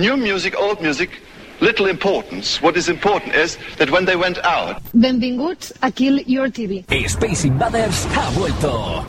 new music, old music, little importance. What is important is that when they went out. Benvinguts a Kill Your TV. Space Invaders ha vuelto.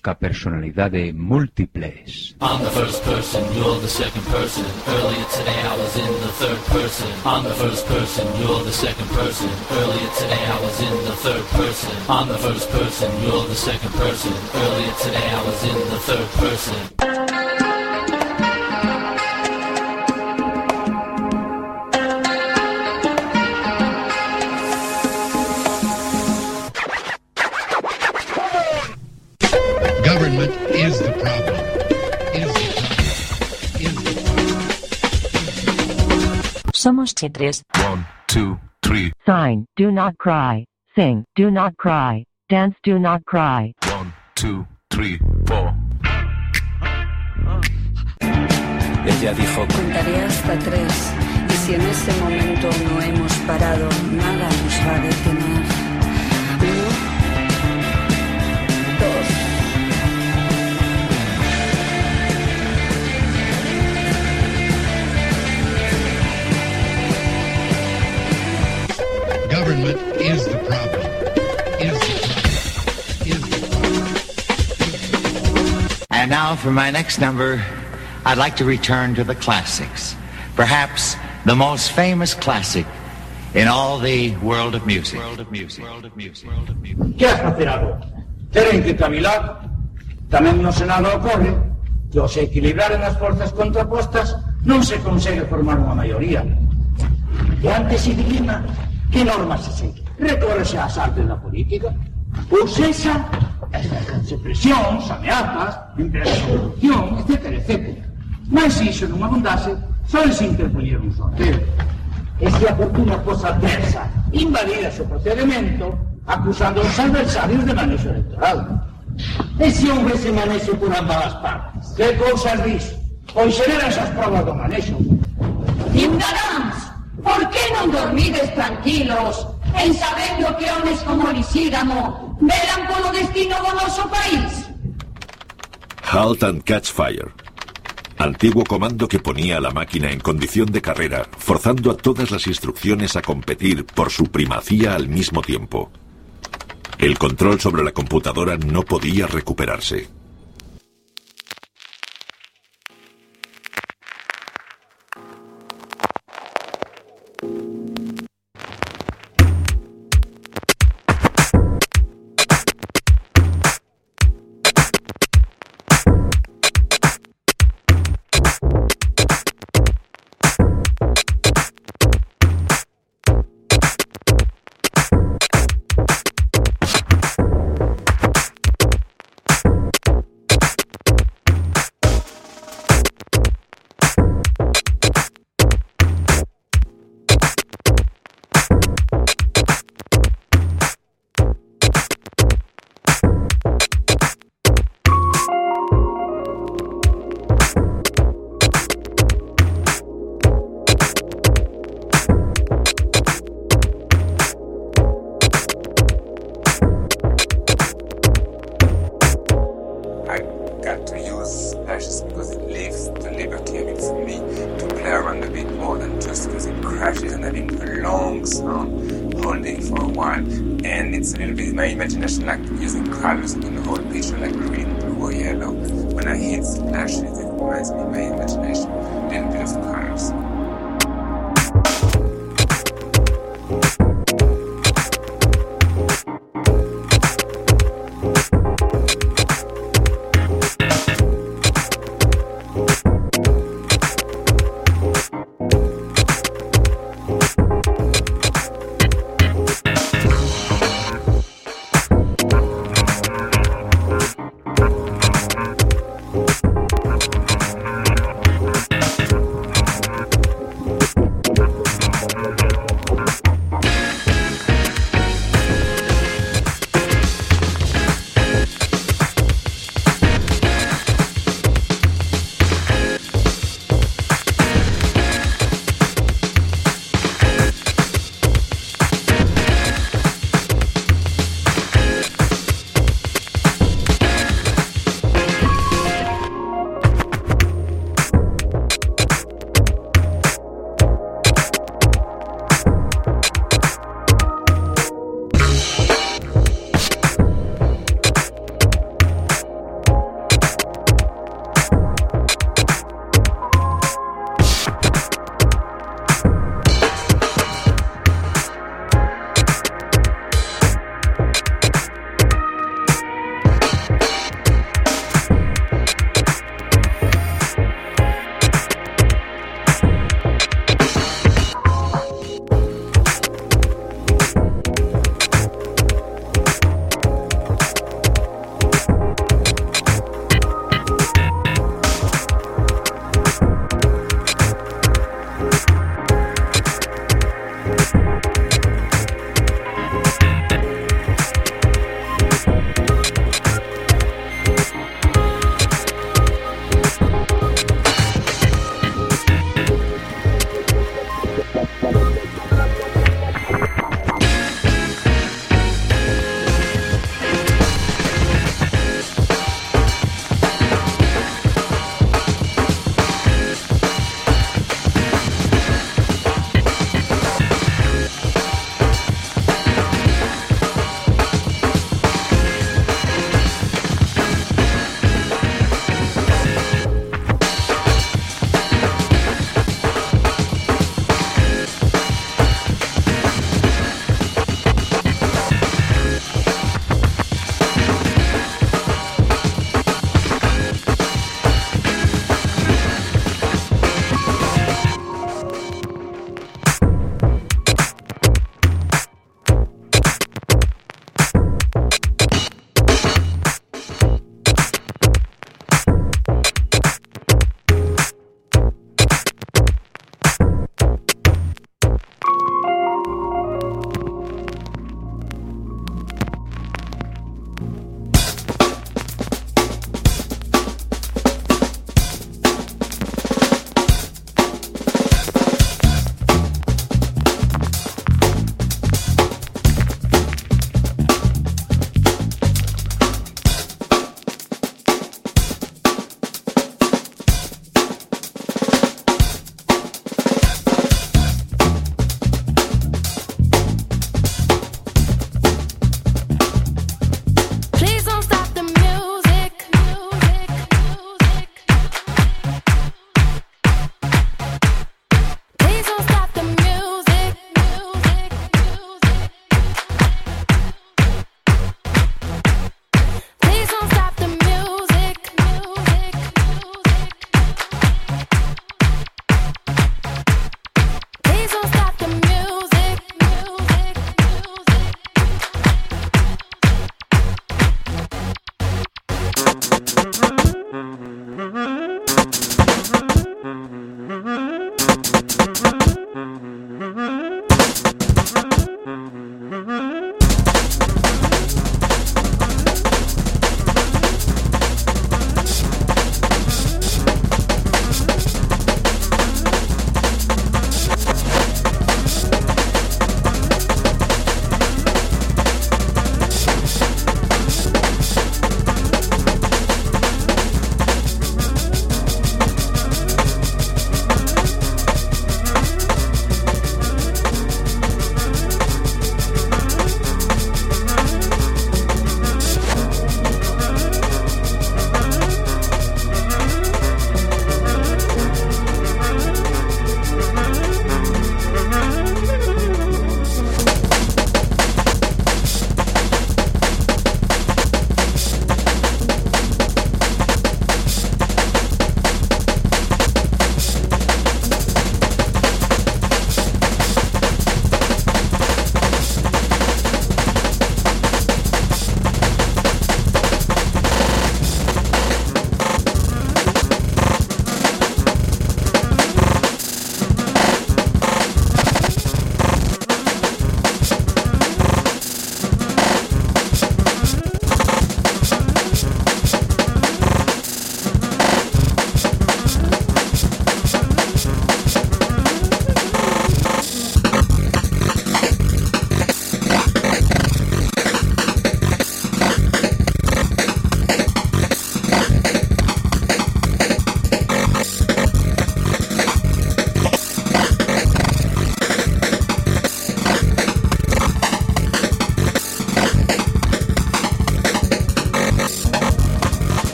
busca personalidades múltiples. I'm the first person, you're the second person. Earlier today I was in the third person. I'm the first person, you're the second person. Earlier today I was in the third person. I'm the first person, you're the second person. Earlier today I was in the third person. Somos Chitres. One, two, three. Sign, do not cry. Sing, do not cry. Dance, do not cry. One, two, three, four. Ella dijo, Contaré hasta tres y si en ese momento no hemos parado, nada nos va a detener. Government is the problem. Is the problem. Is the problem. And now for my next number, I'd like to return to the classics. Perhaps the most famous classic in all the world of music. World of music. World of music. World of music. Que has facer agora? Teren que cavilar. Tamén no Senado ocorre que ao se equilibraren as forzas contrapostas non se consegue formar unha maioría. E ante ese dilema, Que normas se seguen? Recórrese ás artes da política? Ou sexa, exercense presións, ameazas, empresas de corrupción, etc, etc. Mas se iso non abundase, só se interpoñer un sorteo. E se a fortuna fosa adversa, invadida o procedimento, acusando os adversarios de manexo electoral. E se houve ese manexo por ambas as partes? Que cousas dis? Pois xeran esas provas do manexo. Indarán por que non dormides tranquilos en sabendo que homes como Lisígamo velan polo destino do noso país? Halt and Catch Fire. Antiguo comando que ponía a la máquina en condición de carrera, forzando a todas las instrucciones a competir por su primacía al mismo tiempo. El control sobre la computadora no podía recuperarse.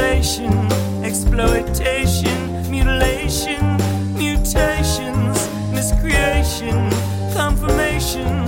Mutilation, exploitation, mutilation, mutations, miscreation, confirmation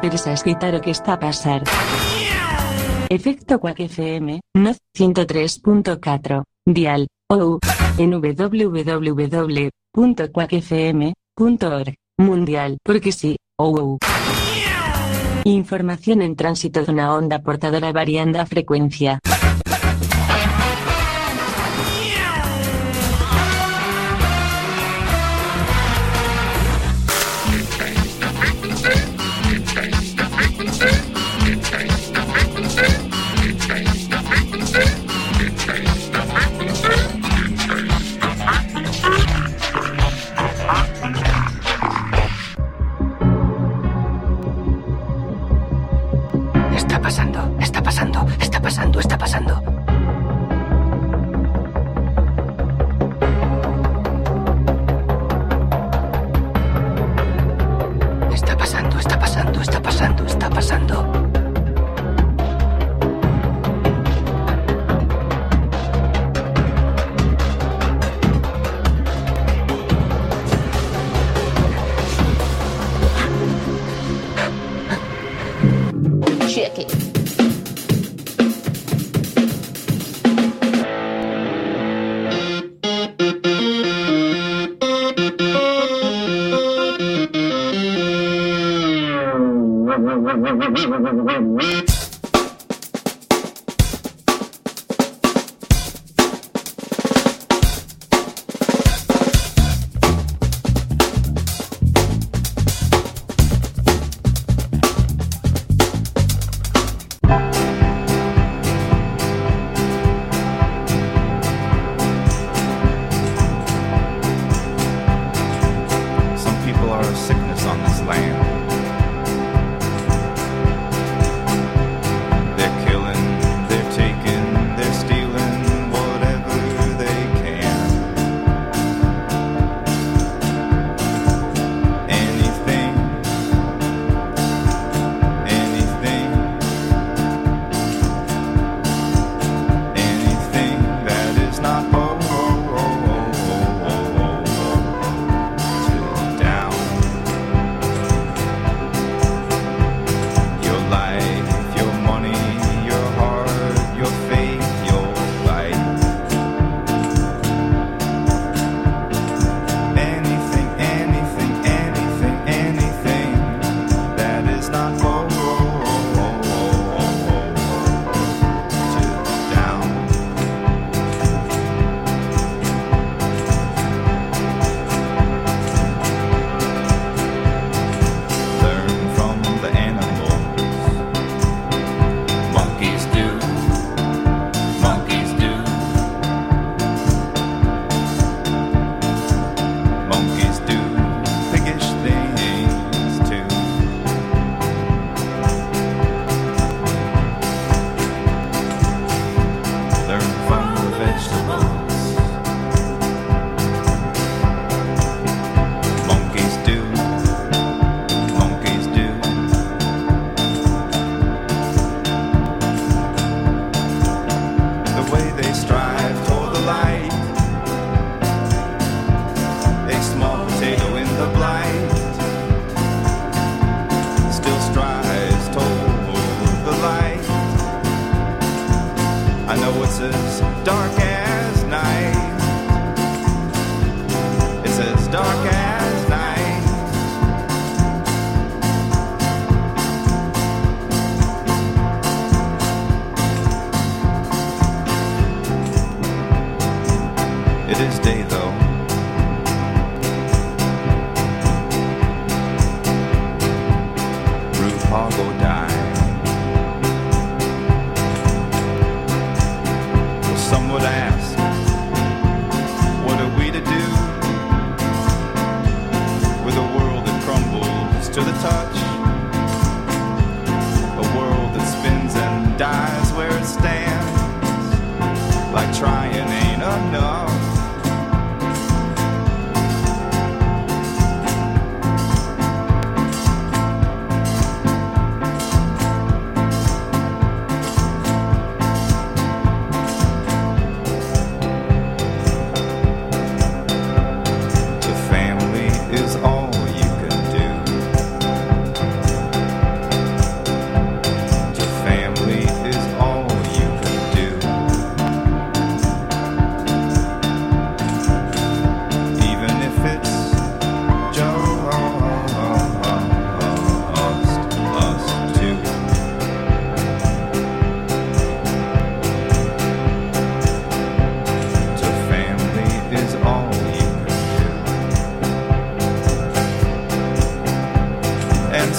A escritar o que está a pasar. Efecto Quack FM, no 103.4, dial, ou, en www.quackfm.org, mundial, porque sí, ou. Información en tránsito de una onda portadora variando a frecuencia.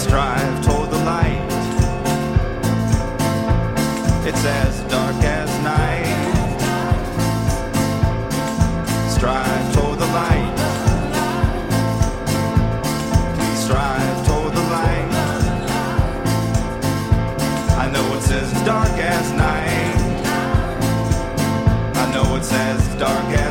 strive toward the light. It's as dark as night. Strive toward the light. Please strive toward the light. I know it's as dark as night. I know it's as dark as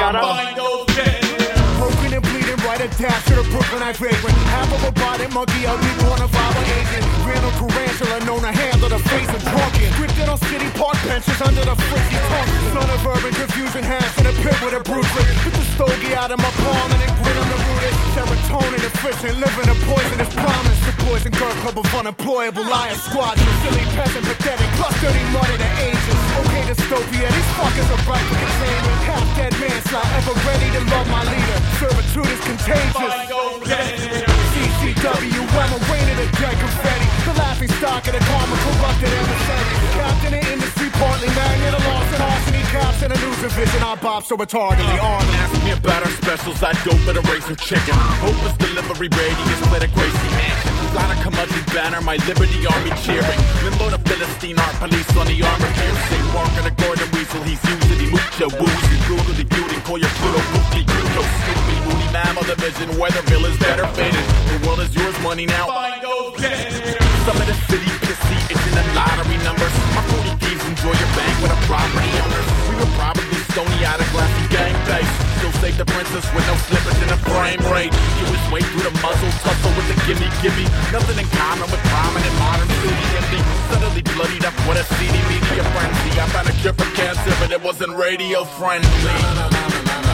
got up. Delivery radius, let a Gracie mansion. Lot of curmudgeon banner, my Liberty Army cheering. Limbo the Philistine art police on the armor piercing. Walking a Gordon Weasel, he's usually mucho woozy. Google the beauty, call your Pluto goofy, Pluto Snoopy, Moody Mammal Division. Weatherville is better faded. The world is yours, money now. Find those Some of the city pissy, it's in the lottery numbers. My 40 thieves enjoy your bank with a property owner. We were probably stony out of glassy gang base. Still save the princess with no slippers in a frame rate. You his way through the muzzle tussle with the gimme gimme. Nothing in common with prominent modern city empty. Suddenly bloodied up with a CD media frenzy. I found a cure for cancer, but it wasn't radio friendly.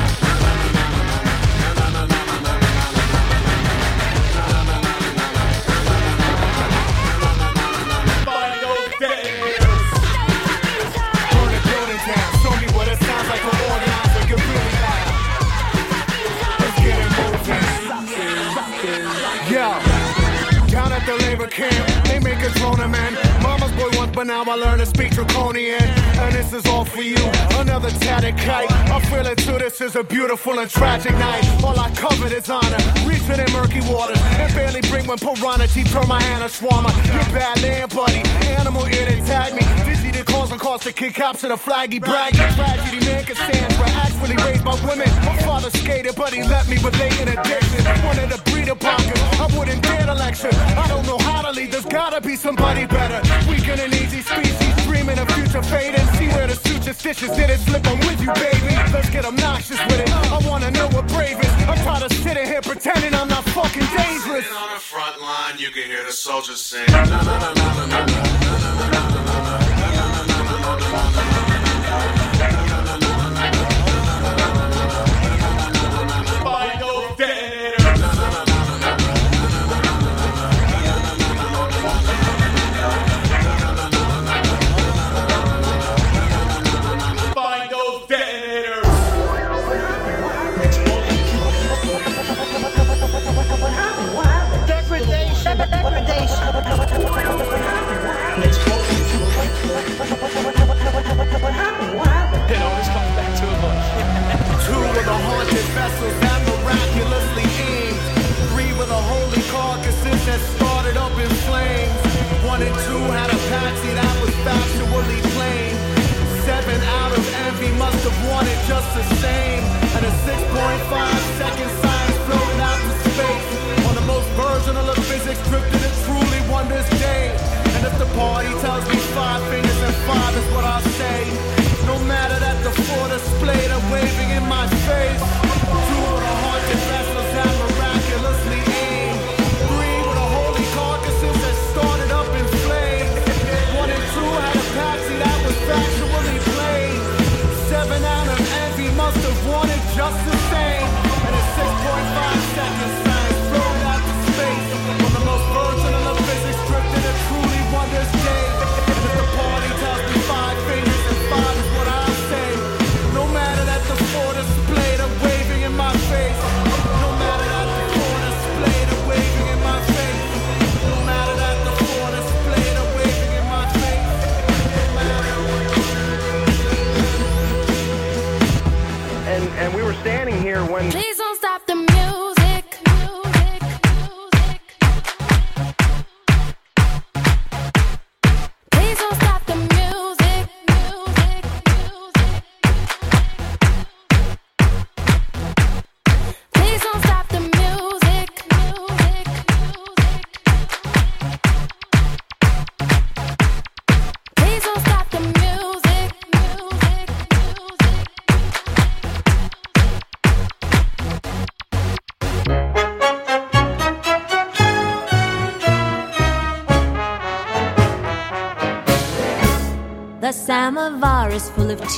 The camp, they make a drone man. Mama's boy once, but now I learn to speak draconian. And this is all for you. Another tatted kite. I feel it too. This is a beautiful and tragic night. All I covered is honor. Reaching in murky waters. And barely bring when piranha teeth turn my hand a swarmer. You're bad land, buddy. Animal ear they tag me. Dizzy the cause and cause to kick cops to the flaggy braggy. Tragedy man can stand where actually raised by women. My father skated, but he left me with latent addiction. Wanted to breed I wouldn't dare to lecture. I don't know how to lead. There's gotta be somebody better. Weaken an easy species. Dreaming of future fading. See where the suture stitches didn't slip. I'm with you, baby. Let's get obnoxious with it. I wanna know what brave is. I'm tired of sitting here pretending I'm not fucking dangerous. On the front line, you can hear the soldiers sing. Na, na, na, na, na, na, na. Degradation. Just the same. And a 6.5 second science floated out to space. On the most virginal of physics, drifted and truly won this day. And if the party tells me five fingers and five is what I say. No matter that the four displayed are waving in my face. Two of the haunted vessels that wanted just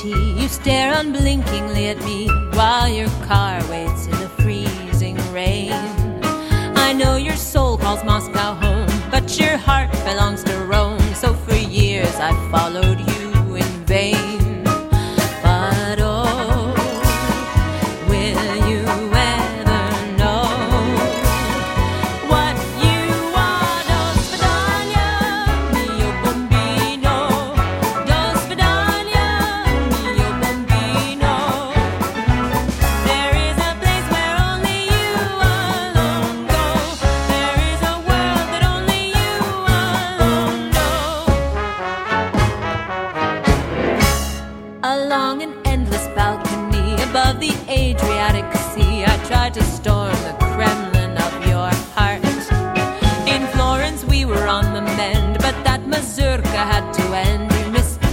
You stare unblinkingly at me.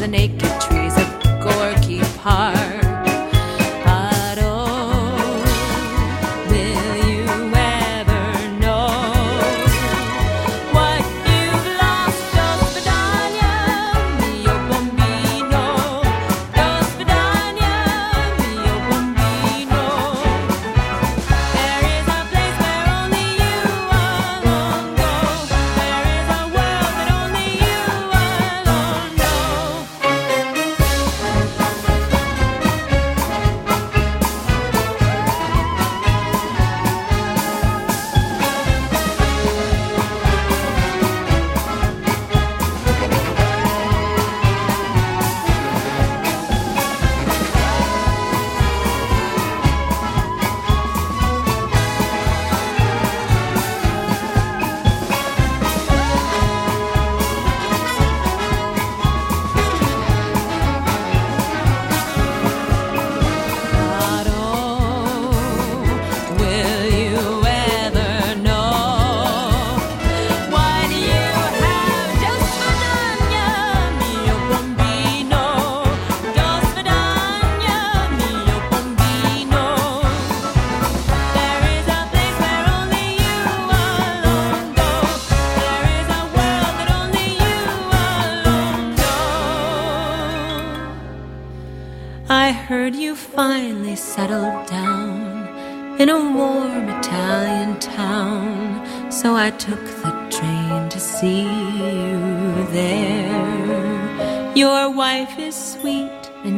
the naked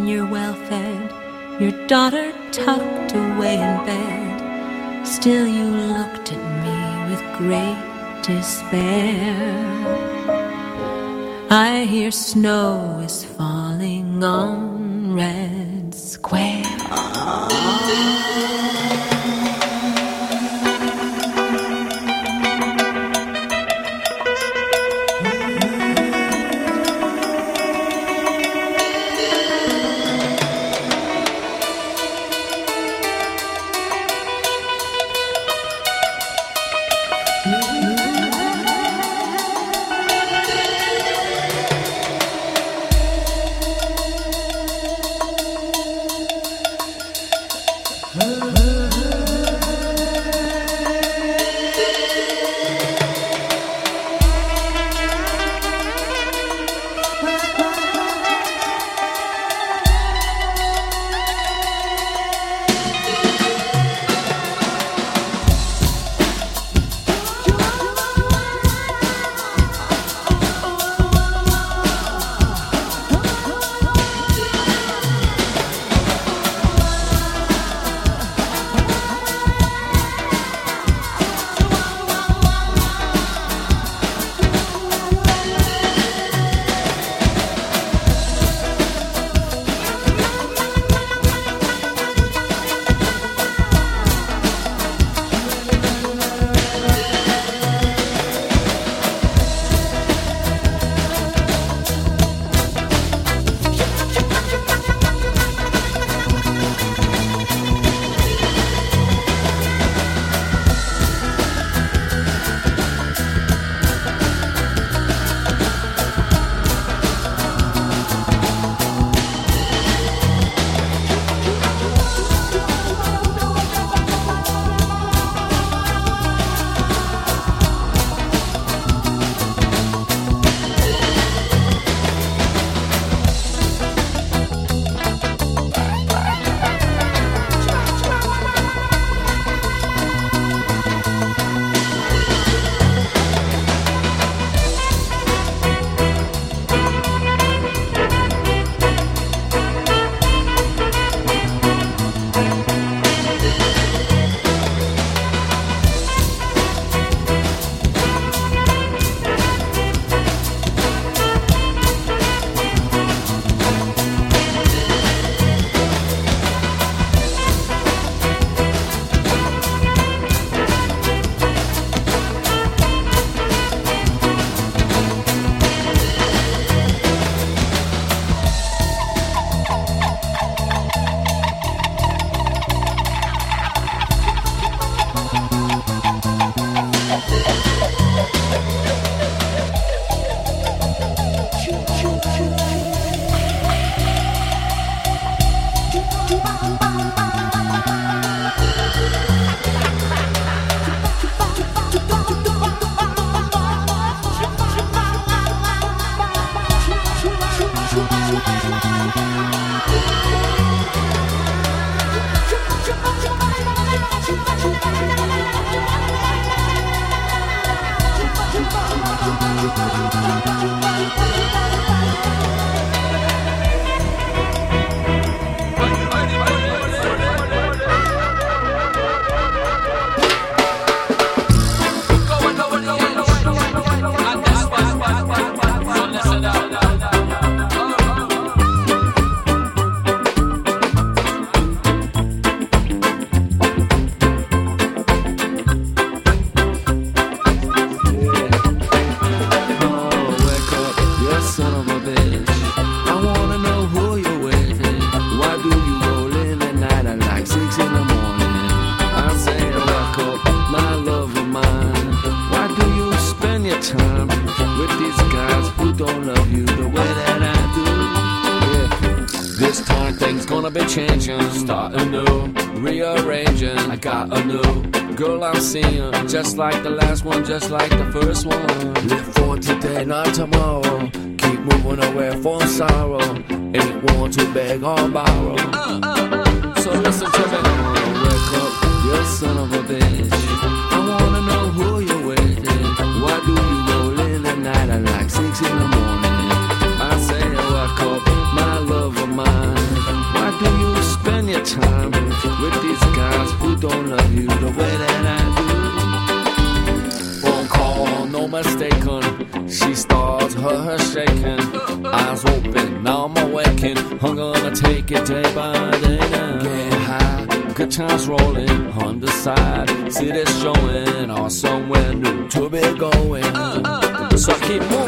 you're well fed, your daughter tucked away in bed. Still, you looked at me with great despair. I hear snow is falling on Red Square. just like it is showing. somewhere new to be going. Uh, uh, uh. So I keep moving.